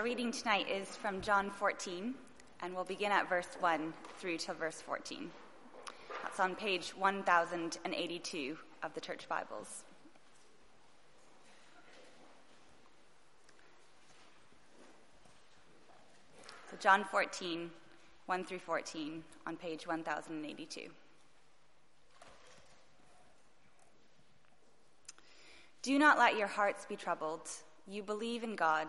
Our reading tonight is from John 14, and we'll begin at verse 1 through to verse 14. That's on page 1082 of the Church Bibles. So, John 14, 1 through 14, on page 1082. Do not let your hearts be troubled. You believe in God,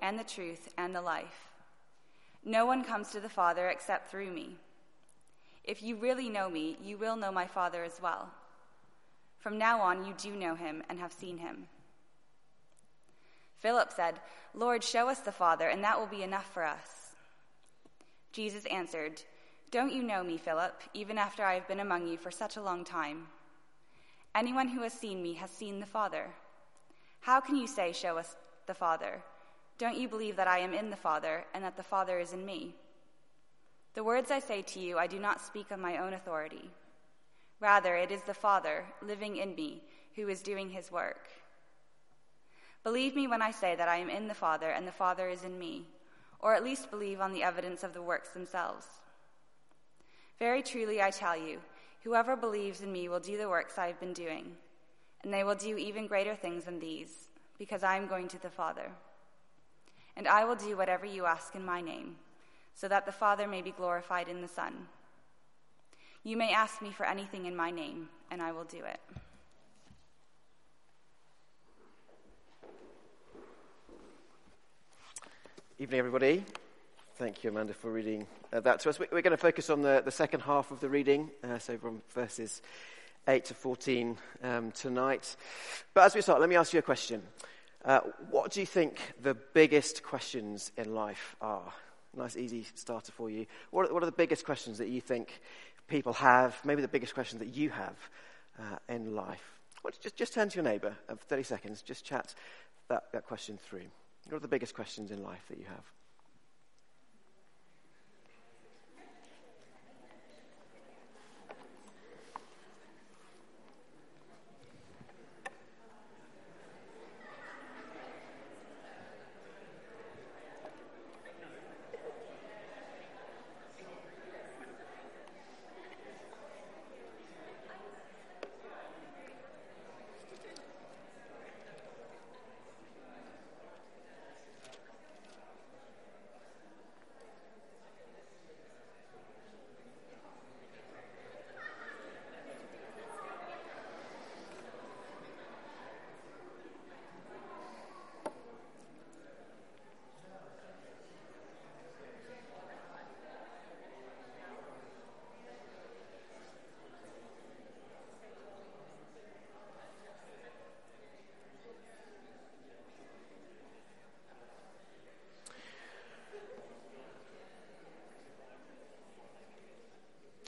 and the truth, and the life. No one comes to the Father except through me. If you really know me, you will know my Father as well. From now on, you do know him and have seen him. Philip said, Lord, show us the Father, and that will be enough for us. Jesus answered, Don't you know me, Philip, even after I have been among you for such a long time? Anyone who has seen me has seen the Father. How can you say, Show us the Father? Don't you believe that I am in the Father and that the Father is in me? The words I say to you, I do not speak on my own authority. Rather, it is the Father living in me who is doing his work. Believe me when I say that I am in the Father and the Father is in me, or at least believe on the evidence of the works themselves. Very truly, I tell you, whoever believes in me will do the works I have been doing and they will do even greater things than these, because I am going to the Father. And I will do whatever you ask in my name, so that the Father may be glorified in the Son. You may ask me for anything in my name, and I will do it. Evening, everybody. Thank you, Amanda, for reading uh, that to us. We're going to focus on the, the second half of the reading, uh, so from verses 8 to 14 um, tonight. But as we start, let me ask you a question. Uh, what do you think the biggest questions in life are? Nice, easy starter for you. What are, what are the biggest questions that you think people have? Maybe the biggest questions that you have uh, in life? Just, just turn to your neighbour for 30 seconds. Just chat that, that question through. What are the biggest questions in life that you have?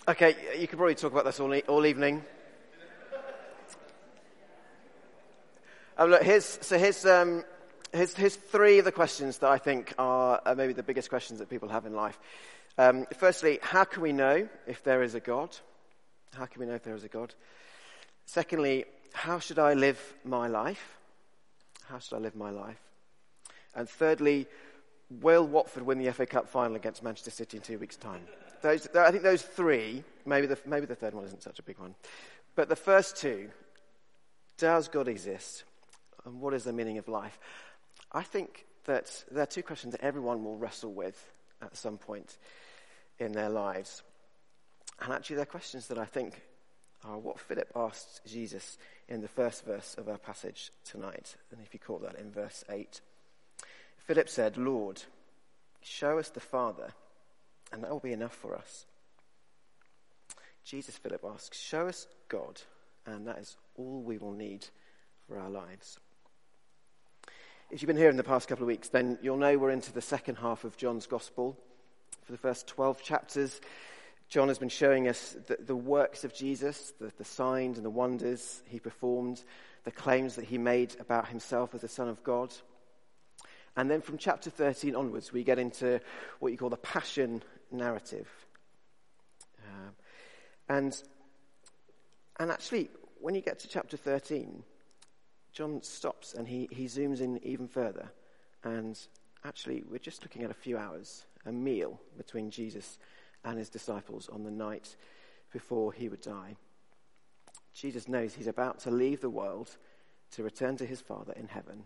Okay, you could probably talk about this all, e- all evening. Um, look, here's, so here's, um, here's, here's, three of the questions that I think are maybe the biggest questions that people have in life. Um, firstly, how can we know if there is a God? How can we know if there is a God? Secondly, how should I live my life? How should I live my life? And thirdly, will Watford win the FA Cup final against Manchester City in two weeks' time? Those, I think those three, maybe the, maybe the third one isn't such a big one, but the first two, does God exist? And what is the meaning of life? I think that there are two questions that everyone will wrestle with at some point in their lives. And actually, they're questions that I think are what Philip asked Jesus in the first verse of our passage tonight. And if you caught that in verse 8, Philip said, Lord, show us the Father and that will be enough for us. Jesus, Philip asks, Show us God, and that is all we will need for our lives. if you've been here in the past couple of weeks, then you'll know we're into the second half of John's Gospel. For the first 12 chapters, John has been showing us the, the works of Jesus, the, the signs and the wonders he performed, the claims that he made about himself as the Son of God. And then from chapter 13 onwards, we get into what you call the Passion narrative. Um, and, and actually, when you get to chapter 13, John stops and he, he zooms in even further. And actually, we're just looking at a few hours, a meal between Jesus and his disciples on the night before he would die. Jesus knows he's about to leave the world to return to his Father in heaven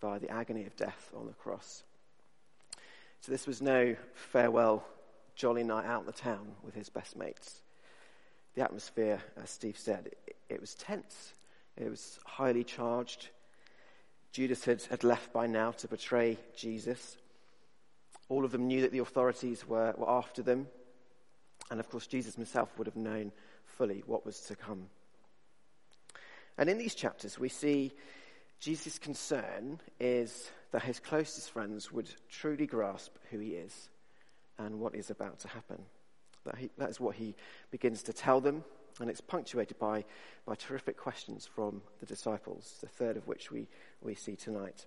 via the agony of death on the cross. So, this was no farewell, jolly night out in the town with his best mates. The atmosphere, as Steve said, it, it was tense. It was highly charged. Judas had, had left by now to betray Jesus. All of them knew that the authorities were, were after them. And of course, Jesus himself would have known fully what was to come. And in these chapters, we see Jesus' concern is that his closest friends would truly grasp who he is and what is about to happen. That, he, that is what he begins to tell them and it's punctuated by, by terrific questions from the disciples, the third of which we, we see tonight.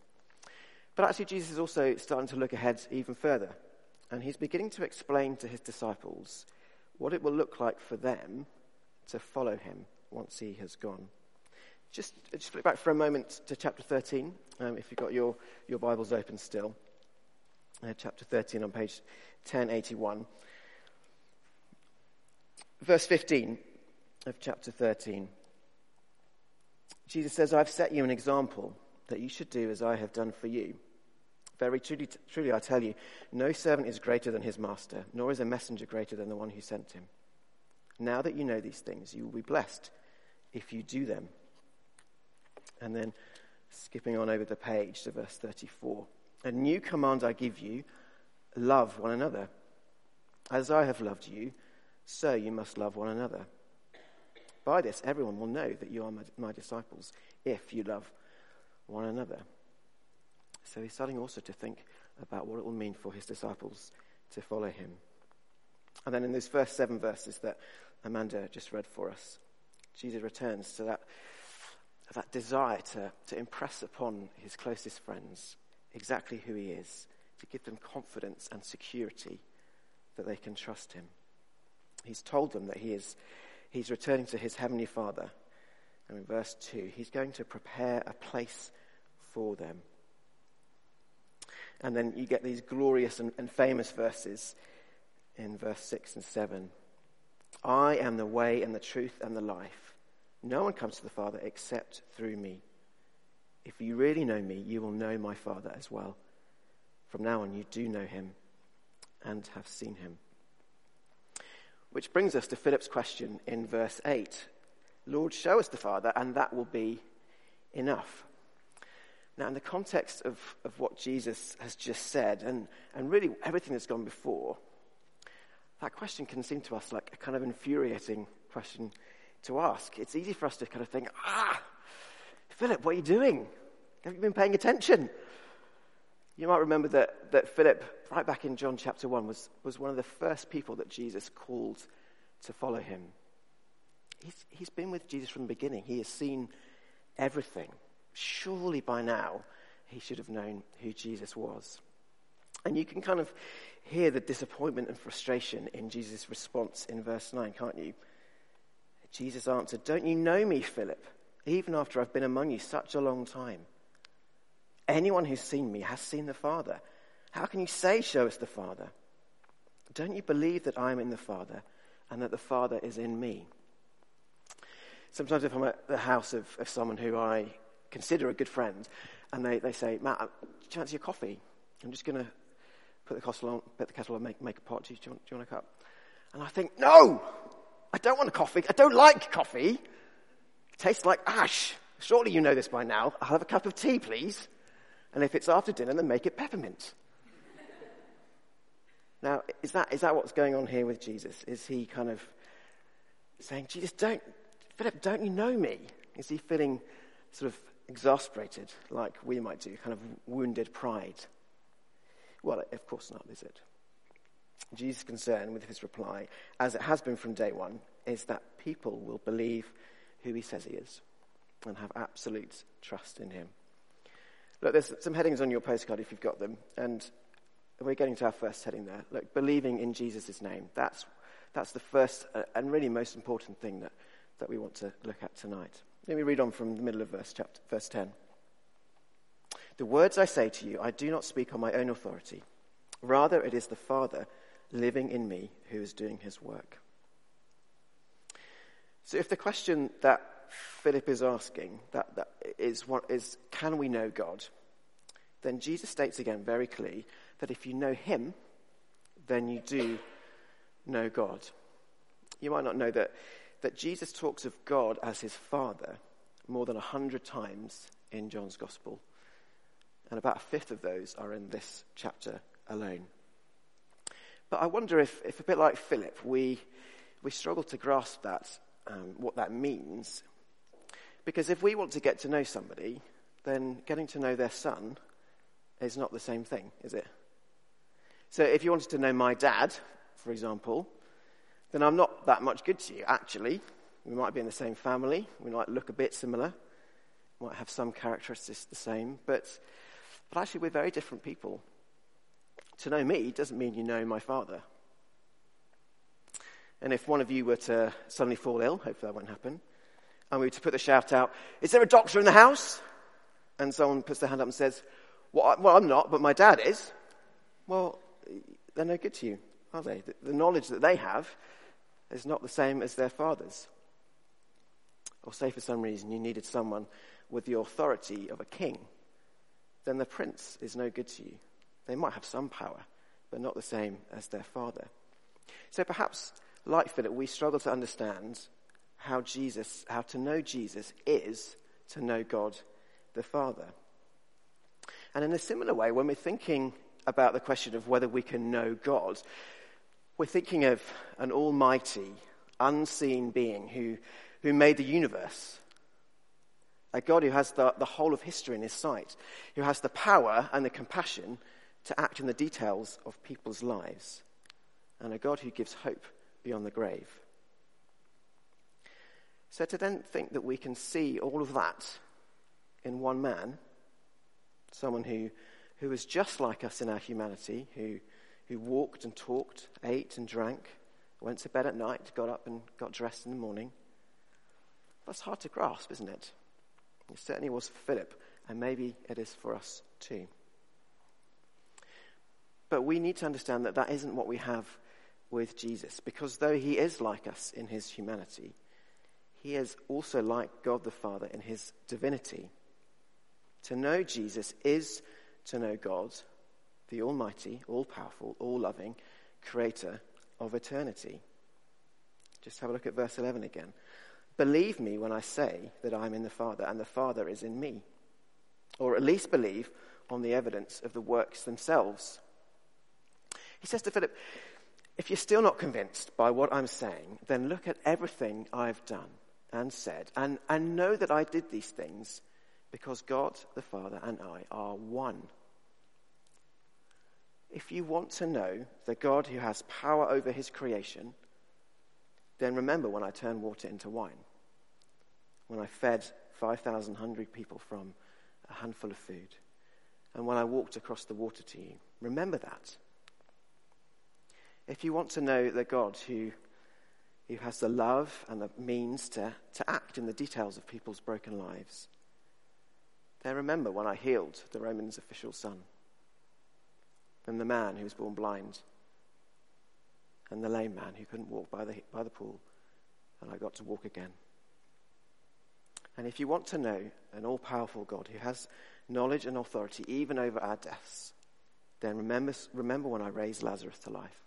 But actually, Jesus is also starting to look ahead even further. And he's beginning to explain to his disciples what it will look like for them to follow him once he has gone. Just, just flip back for a moment to chapter 13, um, if you've got your, your Bibles open still. Uh, chapter 13 on page 1081. Verse 15 of chapter 13. Jesus says, I've set you an example that you should do as I have done for you. Very truly, truly, I tell you, no servant is greater than his master, nor is a messenger greater than the one who sent him. Now that you know these things, you will be blessed if you do them. And then skipping on over the page to verse 34. A new command I give you love one another. As I have loved you, so you must love one another. By this, everyone will know that you are my, disciples if you love one another. So he's starting also to think about what it will mean for his disciples to follow him. And then in those first seven verses that Amanda just read for us, Jesus returns to that, that desire to, to impress upon his closest friends exactly who he is, to give them confidence and security that they can trust him. He's told them that he is he's returning to his heavenly Father. And in verse 2, he's going to prepare a place for them. And then you get these glorious and, and famous verses in verse 6 and 7. I am the way and the truth and the life. No one comes to the Father except through me. If you really know me, you will know my Father as well. From now on, you do know him and have seen him. Which brings us to Philip's question in verse 8 Lord, show us the Father, and that will be enough. Now, in the context of, of what Jesus has just said, and, and really everything that's gone before, that question can seem to us like a kind of infuriating question to ask. It's easy for us to kind of think, ah, Philip, what are you doing? Have you been paying attention? You might remember that, that Philip, right back in John chapter 1, was, was one of the first people that Jesus called to follow him. He's, he's been with Jesus from the beginning, he has seen everything. Surely by now, he should have known who Jesus was. And you can kind of hear the disappointment and frustration in Jesus' response in verse 9, can't you? Jesus answered, Don't you know me, Philip, even after I've been among you such a long time? Anyone who's seen me has seen the Father. How can you say, Show us the Father? Don't you believe that I am in the Father and that the Father is in me? Sometimes, if I'm at the house of, of someone who I consider a good friend, and they, they say, Matt, fancy a coffee? I'm just going to put the kettle on, put the kettle on, make, make a pot. Do you, do, you want, do you want a cup? And I think, no, I don't want a coffee. I don't like coffee. It tastes like ash. Surely you know this by now. I'll have a cup of tea, please. And if it's after dinner, then make it peppermint. now, is that, is that what's going on here with Jesus? Is he kind of saying, Jesus, don't, Philip, don't you know me? Is he feeling sort of exasperated like we might do, kind of wounded pride? Well, of course not, is it? Jesus' concern with his reply, as it has been from day one, is that people will believe who he says he is and have absolute trust in him. Look, there's some headings on your postcard if you've got them, and we're getting to our first heading there. Look, believing in Jesus' name. That's, that's the first uh, and really most important thing that, that we want to look at tonight. Let me read on from the middle of verse, chapter, verse 10. The words I say to you, I do not speak on my own authority. Rather, it is the Father living in me who is doing his work. So, if the question that Philip is asking that, that is, what is can we know God? Then Jesus states again very clearly that if you know him, then you do know God. You might not know that, that Jesus talks of God as his Father more than a hundred times in John's Gospel. And about a fifth of those are in this chapter alone. But I wonder if, if a bit like Philip, we, we struggle to grasp that, um, what that means. Because if we want to get to know somebody, then getting to know their son is not the same thing, is it? So if you wanted to know my dad, for example, then I'm not that much good to you, actually. We might be in the same family, we might look a bit similar, might have some characteristics the same, but, but actually we're very different people to know me doesn't mean you know my father. And if one of you were to suddenly fall ill, hopefully that won't happen, and we were to put the shout out, Is there a doctor in the house? And someone puts their hand up and says, Well, well I'm not, but my dad is. Well, they're no good to you, are they? The, the knowledge that they have is not the same as their father's. Or say for some reason you needed someone with the authority of a king, then the prince is no good to you. They might have some power, but not the same as their father. So perhaps, like Philip, we struggle to understand how Jesus, how to know Jesus is to know God the Father. And in a similar way, when we're thinking about the question of whether we can know God, we're thinking of an almighty, unseen being who, who made the universe. A God who has the, the whole of history in his sight, who has the power and the compassion to act in the details of people's lives, and a God who gives hope beyond the grave. So to then think that we can see all of that in one man, someone who, who was just like us in our humanity, who, who walked and talked, ate and drank, went to bed at night, got up and got dressed in the morning, that's hard to grasp, isn't it? It certainly was for Philip, and maybe it is for us too. But we need to understand that that isn't what we have with Jesus, because though he is like us in his humanity, he is also like God the Father in his divinity. To know Jesus is to know God, the Almighty, all powerful, all loving, creator of eternity. Just have a look at verse 11 again. Believe me when I say that I am in the Father and the Father is in me. Or at least believe on the evidence of the works themselves. He says to Philip, If you're still not convinced by what I'm saying, then look at everything I've done and said, and, and know that I did these things because God the Father and I are one. If you want to know the God who has power over his creation, then remember when I turned water into wine, when I fed 5,000 hungry people from a handful of food, and when I walked across the water to you. Remember that. If you want to know the God who, who has the love and the means to, to act in the details of people's broken lives, then remember when I healed the Romans' official son, and the man who was born blind, and the lame man who couldn't walk by the, by the pool, and I got to walk again. And if you want to know an all powerful God who has knowledge and authority even over our deaths, then remember, remember when I raised Lazarus to life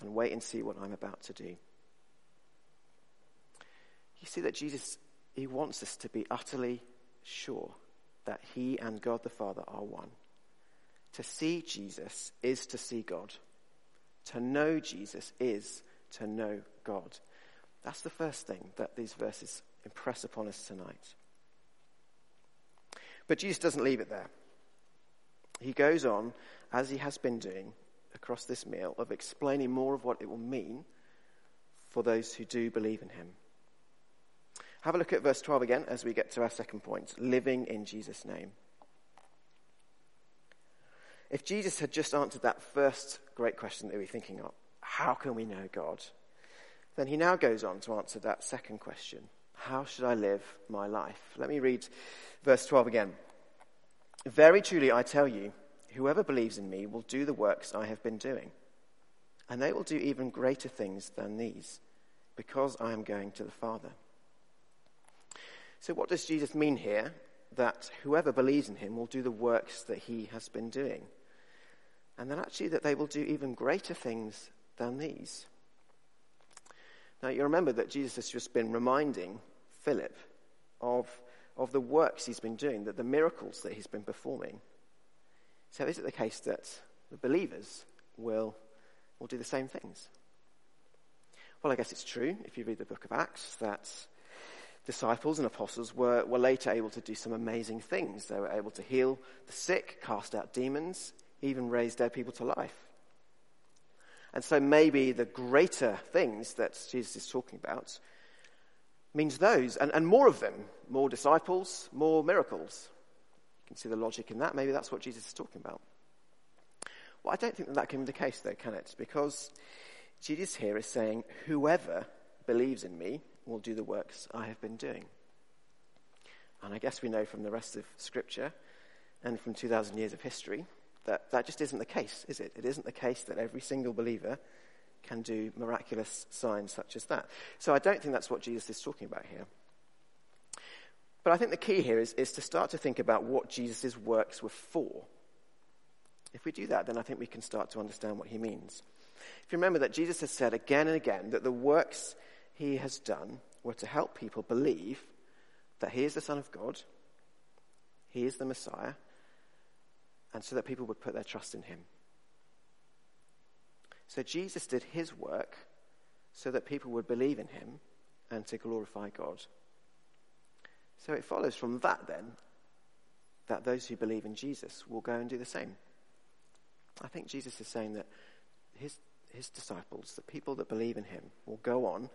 and wait and see what I'm about to do. You see that Jesus, he wants us to be utterly sure that he and God the Father are one. To see Jesus is to see God. To know Jesus is to know God. That's the first thing that these verses impress upon us tonight. But Jesus doesn't leave it there. He goes on, as he has been doing across this meal, of explaining more of what it will mean for those who do believe in him. Have a look at verse 12 again as we get to our second point living in Jesus' name. If Jesus had just answered that first great question that we are thinking of, how can we know God? Then he now goes on to answer that second question How should I live my life? Let me read verse 12 again. Very truly, I tell you, whoever believes in me will do the works I have been doing, and they will do even greater things than these, because I am going to the Father. So, what does Jesus mean here? That whoever believes in him will do the works that he has been doing. And then actually, that they will do even greater things than these. Now, you remember that Jesus has just been reminding Philip of, of the works he's been doing, that the miracles that he's been performing. So, is it the case that the believers will, will do the same things? Well, I guess it's true if you read the book of Acts that disciples and apostles were, were later able to do some amazing things. They were able to heal the sick, cast out demons, even raise dead people to life. And so maybe the greater things that Jesus is talking about means those, and, and more of them, more disciples, more miracles. You can see the logic in that. Maybe that's what Jesus is talking about. Well, I don't think that that can be the case, though, can it? Because Jesus here is saying, whoever believes in me will do the works I have been doing. And I guess we know from the rest of Scripture and from 2,000 years of history that that just isn't the case, is it? It isn't the case that every single believer can do miraculous signs such as that. So I don't think that's what Jesus is talking about here. But I think the key here is, is to start to think about what Jesus' works were for. If we do that, then I think we can start to understand what he means. If you remember that Jesus has said again and again that the works he has done were to help people believe that he is the Son of God, he is the Messiah, and so that people would put their trust in him. So Jesus did his work so that people would believe in him and to glorify God. So it follows from that then that those who believe in Jesus will go and do the same. I think Jesus is saying that his, his disciples, the people that believe in him, will go on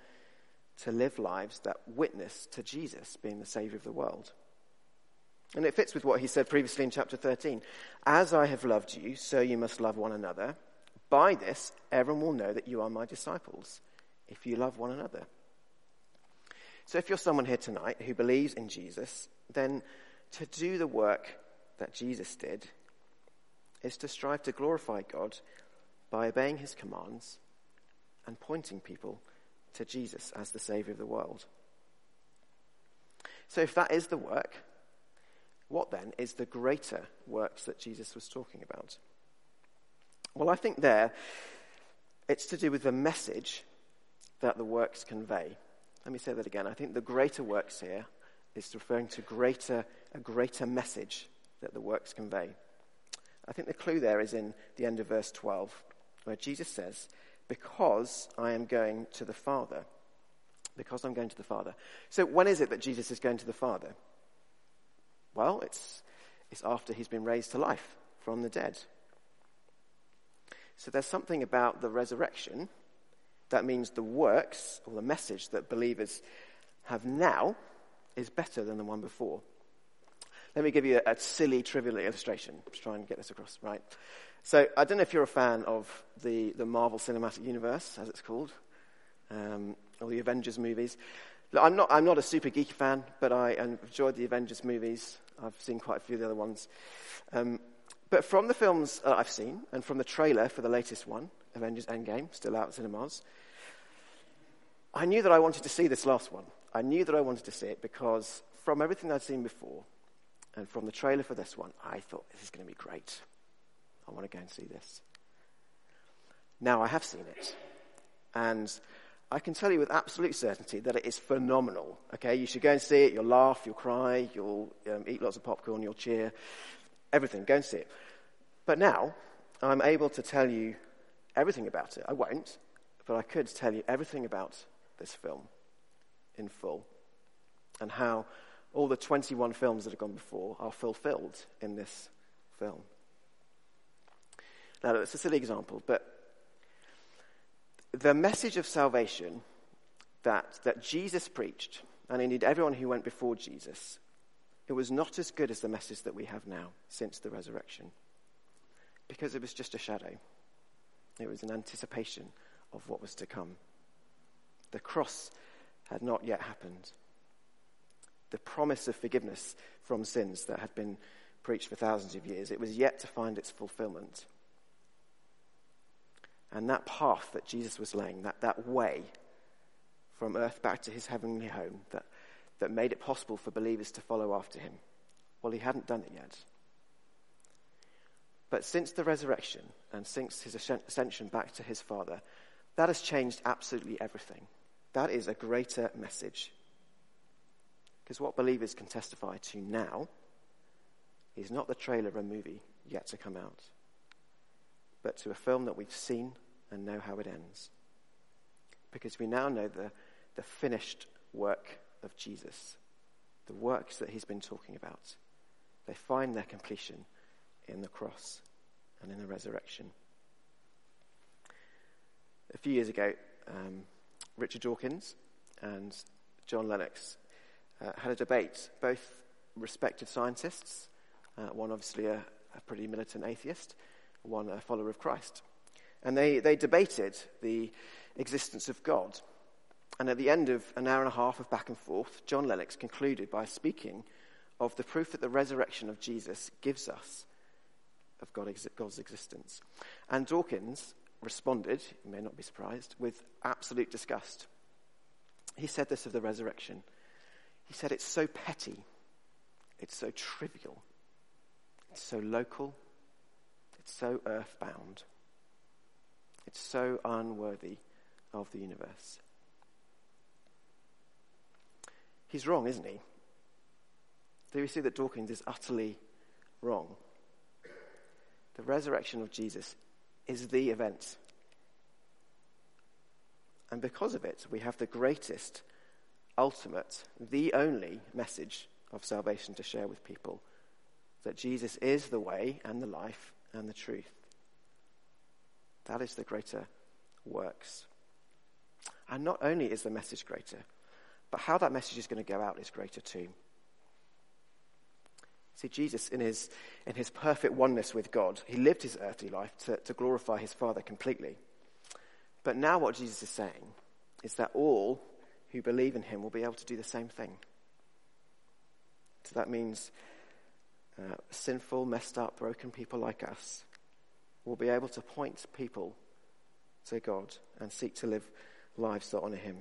to live lives that witness to Jesus being the Savior of the world. And it fits with what he said previously in chapter 13. As I have loved you, so you must love one another. By this, everyone will know that you are my disciples, if you love one another. So if you're someone here tonight who believes in Jesus, then to do the work that Jesus did is to strive to glorify God by obeying his commands and pointing people to Jesus as the Savior of the world. So, if that is the work, what then is the greater works that Jesus was talking about? Well, I think there it's to do with the message that the works convey. Let me say that again. I think the greater works here is referring to greater, a greater message that the works convey. I think the clue there is in the end of verse 12, where Jesus says, because I am going to the Father. Because I'm going to the Father. So, when is it that Jesus is going to the Father? Well, it's, it's after he's been raised to life from the dead. So, there's something about the resurrection that means the works or the message that believers have now is better than the one before. Let me give you a, a silly, trivial illustration. Let's try and get this across, right? So I don't know if you're a fan of the, the Marvel Cinematic Universe, as it's called, um, or the Avengers movies. I'm, not, I'm not a super geeky fan, but I enjoyed the Avengers movies. I've seen quite a few of the other ones. Um, but from the films I've seen, and from the trailer for the latest one, Avengers Endgame, still out in cinemas, I knew that I wanted to see this last one. I knew that I wanted to see it because from everything I'd seen before, and from the trailer for this one, I thought this is going to be great. I want to go and see this. Now I have seen it. And I can tell you with absolute certainty that it is phenomenal. Okay, you should go and see it. You'll laugh, you'll cry, you'll um, eat lots of popcorn, you'll cheer, everything. Go and see it. But now I'm able to tell you everything about it. I won't, but I could tell you everything about this film in full and how all the 21 films that have gone before are fulfilled in this film. Now, that's a silly example, but the message of salvation that, that Jesus preached, and indeed everyone who went before Jesus, it was not as good as the message that we have now since the resurrection because it was just a shadow. It was an anticipation of what was to come. The cross had not yet happened. The promise of forgiveness from sins that had been preached for thousands of years, it was yet to find its fulfillment. And that path that Jesus was laying, that, that way from earth back to his heavenly home, that, that made it possible for believers to follow after him, well, he hadn't done it yet. But since the resurrection and since his ascension back to his Father, that has changed absolutely everything. That is a greater message. Because what believers can testify to now is not the trailer of a movie yet to come out, but to a film that we've seen and know how it ends. Because we now know the, the finished work of Jesus, the works that he's been talking about. They find their completion in the cross and in the resurrection. A few years ago, um, Richard Dawkins and John Lennox uh, had a debate, both respected scientists, uh, one obviously a, a, pretty militant atheist, one a follower of Christ. And they, they debated the existence of God. And at the end of an hour and a half of back and forth, John Lennox concluded by speaking of the proof that the resurrection of Jesus gives us of God, God's existence. And Dawkins responded, you may not be surprised, with absolute disgust. He said this of the resurrection. He said, It's so petty, it's so trivial, it's so local, it's so earthbound, it's so unworthy of the universe. He's wrong, isn't he? Do we see that Dawkins is utterly wrong? The resurrection of Jesus is the event. And because of it, we have the greatest, ultimate, the only message of salvation to share with people that Jesus is the way and the life and the truth. That is the greater works. And not only is the message greater, but how that message is going to go out is greater too. See, Jesus, in his, in his perfect oneness with God, he lived his earthly life to, to glorify his Father completely. But now, what Jesus is saying is that all who believe in him will be able to do the same thing. So that means uh, sinful, messed up, broken people like us will be able to point people to God and seek to live lives that honor him.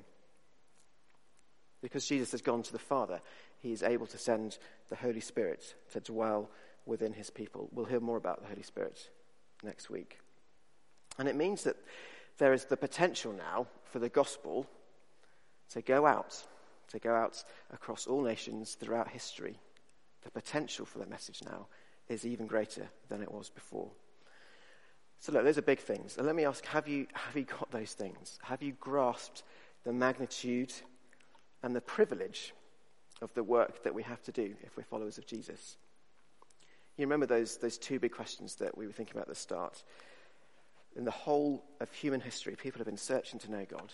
Because Jesus has gone to the Father, he is able to send the Holy Spirit to dwell within his people. We'll hear more about the Holy Spirit next week. And it means that there is the potential now for the gospel to go out, to go out across all nations throughout history. The potential for the message now is even greater than it was before. So, look, those are big things. And let me ask have you, have you got those things? Have you grasped the magnitude and the privilege of the work that we have to do if we're followers of Jesus. You remember those, those two big questions that we were thinking about at the start. In the whole of human history, people have been searching to know God.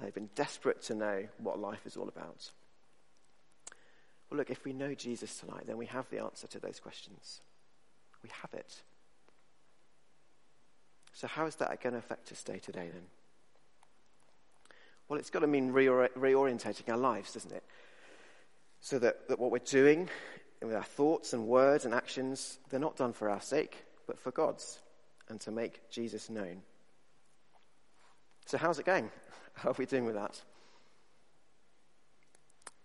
They've been desperate to know what life is all about. Well, look, if we know Jesus tonight, then we have the answer to those questions. We have it. So, how is that going to affect us day to day then? Well, it's got to mean reorientating our lives, doesn't it? So that, that what we're doing with our thoughts and words and actions, they're not done for our sake, but for God's, and to make Jesus known. So, how's it going? How are we doing with that?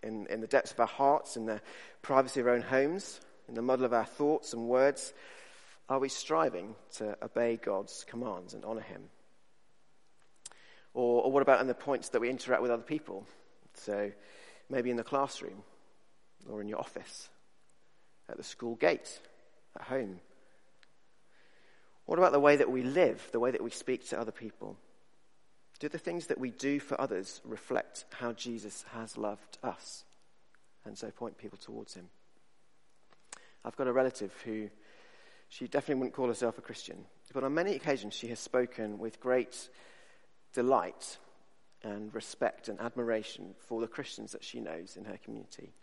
In, in the depths of our hearts, in the privacy of our own homes, in the muddle of our thoughts and words, are we striving to obey God's commands and honor Him? Or, or what about in the points that we interact with other people? So maybe in the classroom, or in your office, at the school gate, at home. What about the way that we live, the way that we speak to other people? Do the things that we do for others reflect how Jesus has loved us and so point people towards him. I've got a relative who she definitely wouldn't call herself a Christian, but on many occasions she has spoken with great delight and respect and admiration for the Christians that she knows in her community.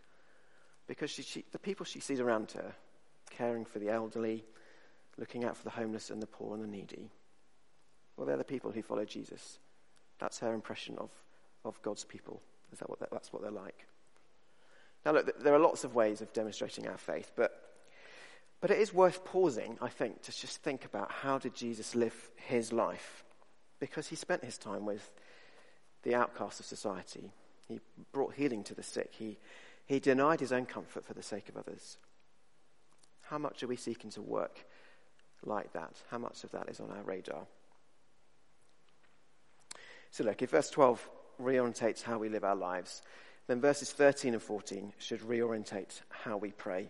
Because she, she, the people she sees around her, caring for the elderly, looking out for the homeless and the poor and the needy, well, they're the people who follow Jesus. That's her impression of, of God's people. Is that what that's what they're like? Now, look, there are lots of ways of demonstrating our faith, but, but it is worth pausing, I think, to just think about how did Jesus live his life? Because he spent his time with the outcasts of society. He brought healing to the sick. He, he denied his own comfort for the sake of others. How much are we seeking to work like that? How much of that is on our radar? So, look, if verse 12 reorientates how we live our lives, then verses 13 and 14 should reorientate how we pray.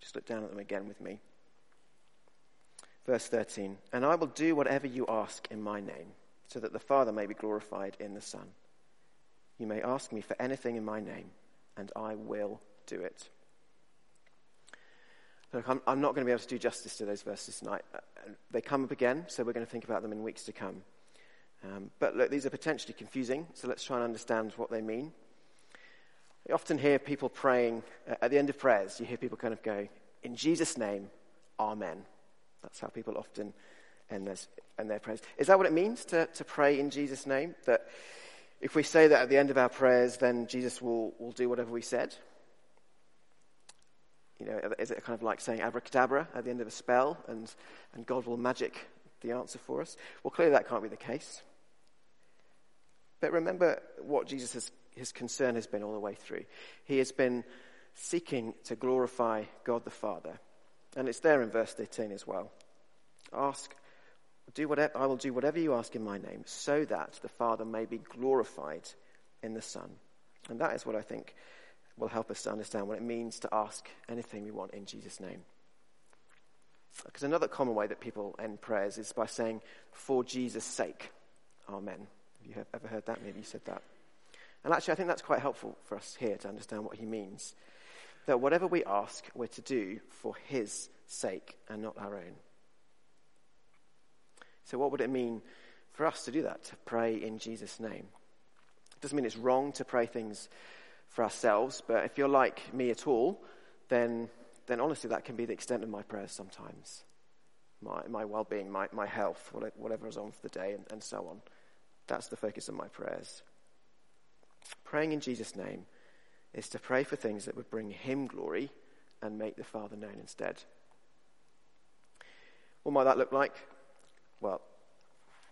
Just look down at them again with me. Verse 13 And I will do whatever you ask in my name, so that the Father may be glorified in the Son. You may ask me for anything in my name, and I will do it. Look, I'm, I'm not going to be able to do justice to those verses tonight. Uh, they come up again, so we're going to think about them in weeks to come. Um, but look, these are potentially confusing, so let's try and understand what they mean. I often hear people praying, uh, at the end of prayers, you hear people kind of go, In Jesus' name, Amen. That's how people often end their, end their prayers. Is that what it means to, to pray in Jesus' name? That if we say that at the end of our prayers, then Jesus will, will do whatever we said? You know, is it kind of like saying abracadabra at the end of a spell and, and God will magic the answer for us? Well, clearly that can't be the case. But remember what Jesus has, his concern has been all the way through. He has been seeking to glorify God the Father. And it's there in verse 13 as well. Ask, do whatever, I will do whatever you ask in my name, so that the Father may be glorified in the Son. And that is what I think will help us to understand what it means to ask anything we want in Jesus' name. Because another common way that people end prayers is by saying, for Jesus' sake, Amen. Have you ever heard that? Maybe you said that. And actually, I think that's quite helpful for us here to understand what he means. That whatever we ask, we're to do for his sake and not our own. So, what would it mean for us to do that, to pray in Jesus' name? It doesn't mean it's wrong to pray things for ourselves, but if you're like me at all, then, then honestly, that can be the extent of my prayers sometimes. My, my well being, my, my health, whatever is on for the day, and, and so on. That's the focus of my prayers. Praying in Jesus' name is to pray for things that would bring Him glory and make the Father known instead. What might that look like? Well,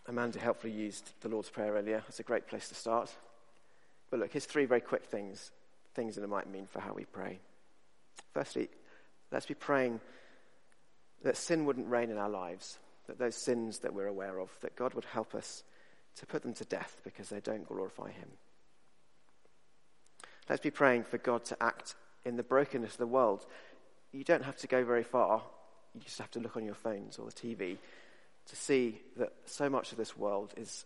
Amanda helpfully used the Lord's Prayer earlier. It's a great place to start. But look, here's three very quick things, things that it might mean for how we pray. Firstly, let's be praying that sin wouldn't reign in our lives, that those sins that we're aware of, that God would help us to put them to death because they don't glorify Him. Let's be praying for God to act in the brokenness of the world. You don't have to go very far. You just have to look on your phones or the TV to see that so much of this world is,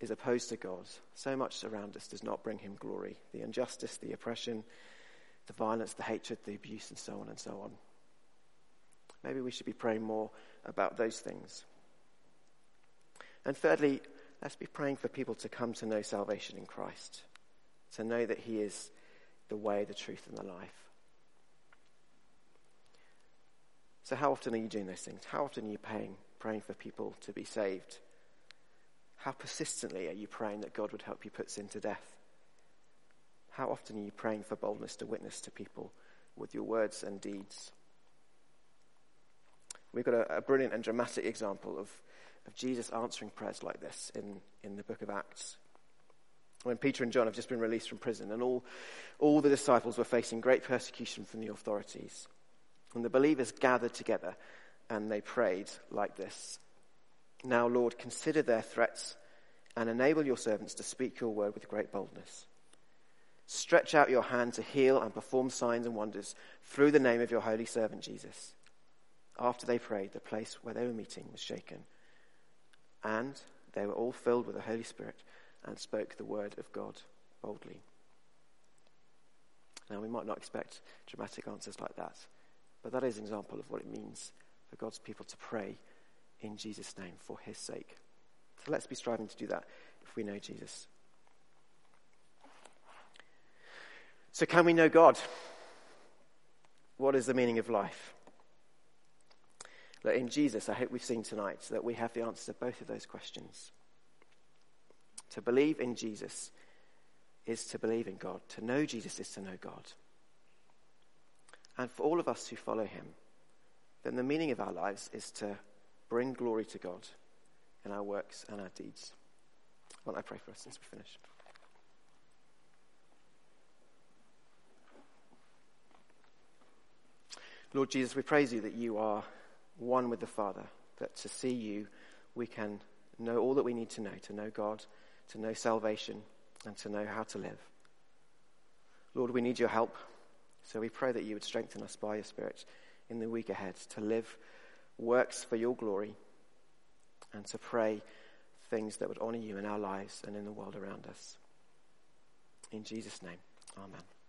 is opposed to God. So much around us does not bring Him glory. The injustice, the oppression, the violence, the hatred, the abuse, and so on and so on. Maybe we should be praying more about those things. And thirdly, let's be praying for people to come to know salvation in Christ, to know that He is the way, the truth, and the life. So, how often are you doing those things? How often are you praying, praying for people to be saved? How persistently are you praying that God would help you put sin to death? How often are you praying for boldness to witness to people with your words and deeds? We've got a, a brilliant and dramatic example of of Jesus answering prayers like this in, in the book of Acts. When Peter and John have just been released from prison, and all, all the disciples were facing great persecution from the authorities. And the believers gathered together and they prayed like this Now, Lord, consider their threats and enable your servants to speak your word with great boldness. Stretch out your hand to heal and perform signs and wonders through the name of your holy servant Jesus. After they prayed, the place where they were meeting was shaken and they were all filled with the Holy Spirit and spoke the word of God boldly. Now, we might not expect dramatic answers like that, but that is an example of what it means for God's people to pray in Jesus' name for his sake. So let's be striving to do that if we know Jesus. So, can we know God? What is the meaning of life? That in Jesus, I hope we've seen tonight that we have the answers to both of those questions. To believe in Jesus is to believe in God. To know Jesus is to know God. And for all of us who follow him, then the meaning of our lives is to bring glory to God in our works and our deeds. Why don't I pray for us as we finish? Lord Jesus, we praise you that you are one with the Father, that to see you we can know all that we need to know, to know God, to know salvation, and to know how to live. Lord, we need your help, so we pray that you would strengthen us by your Spirit in the week ahead to live works for your glory and to pray things that would honor you in our lives and in the world around us. In Jesus' name, amen.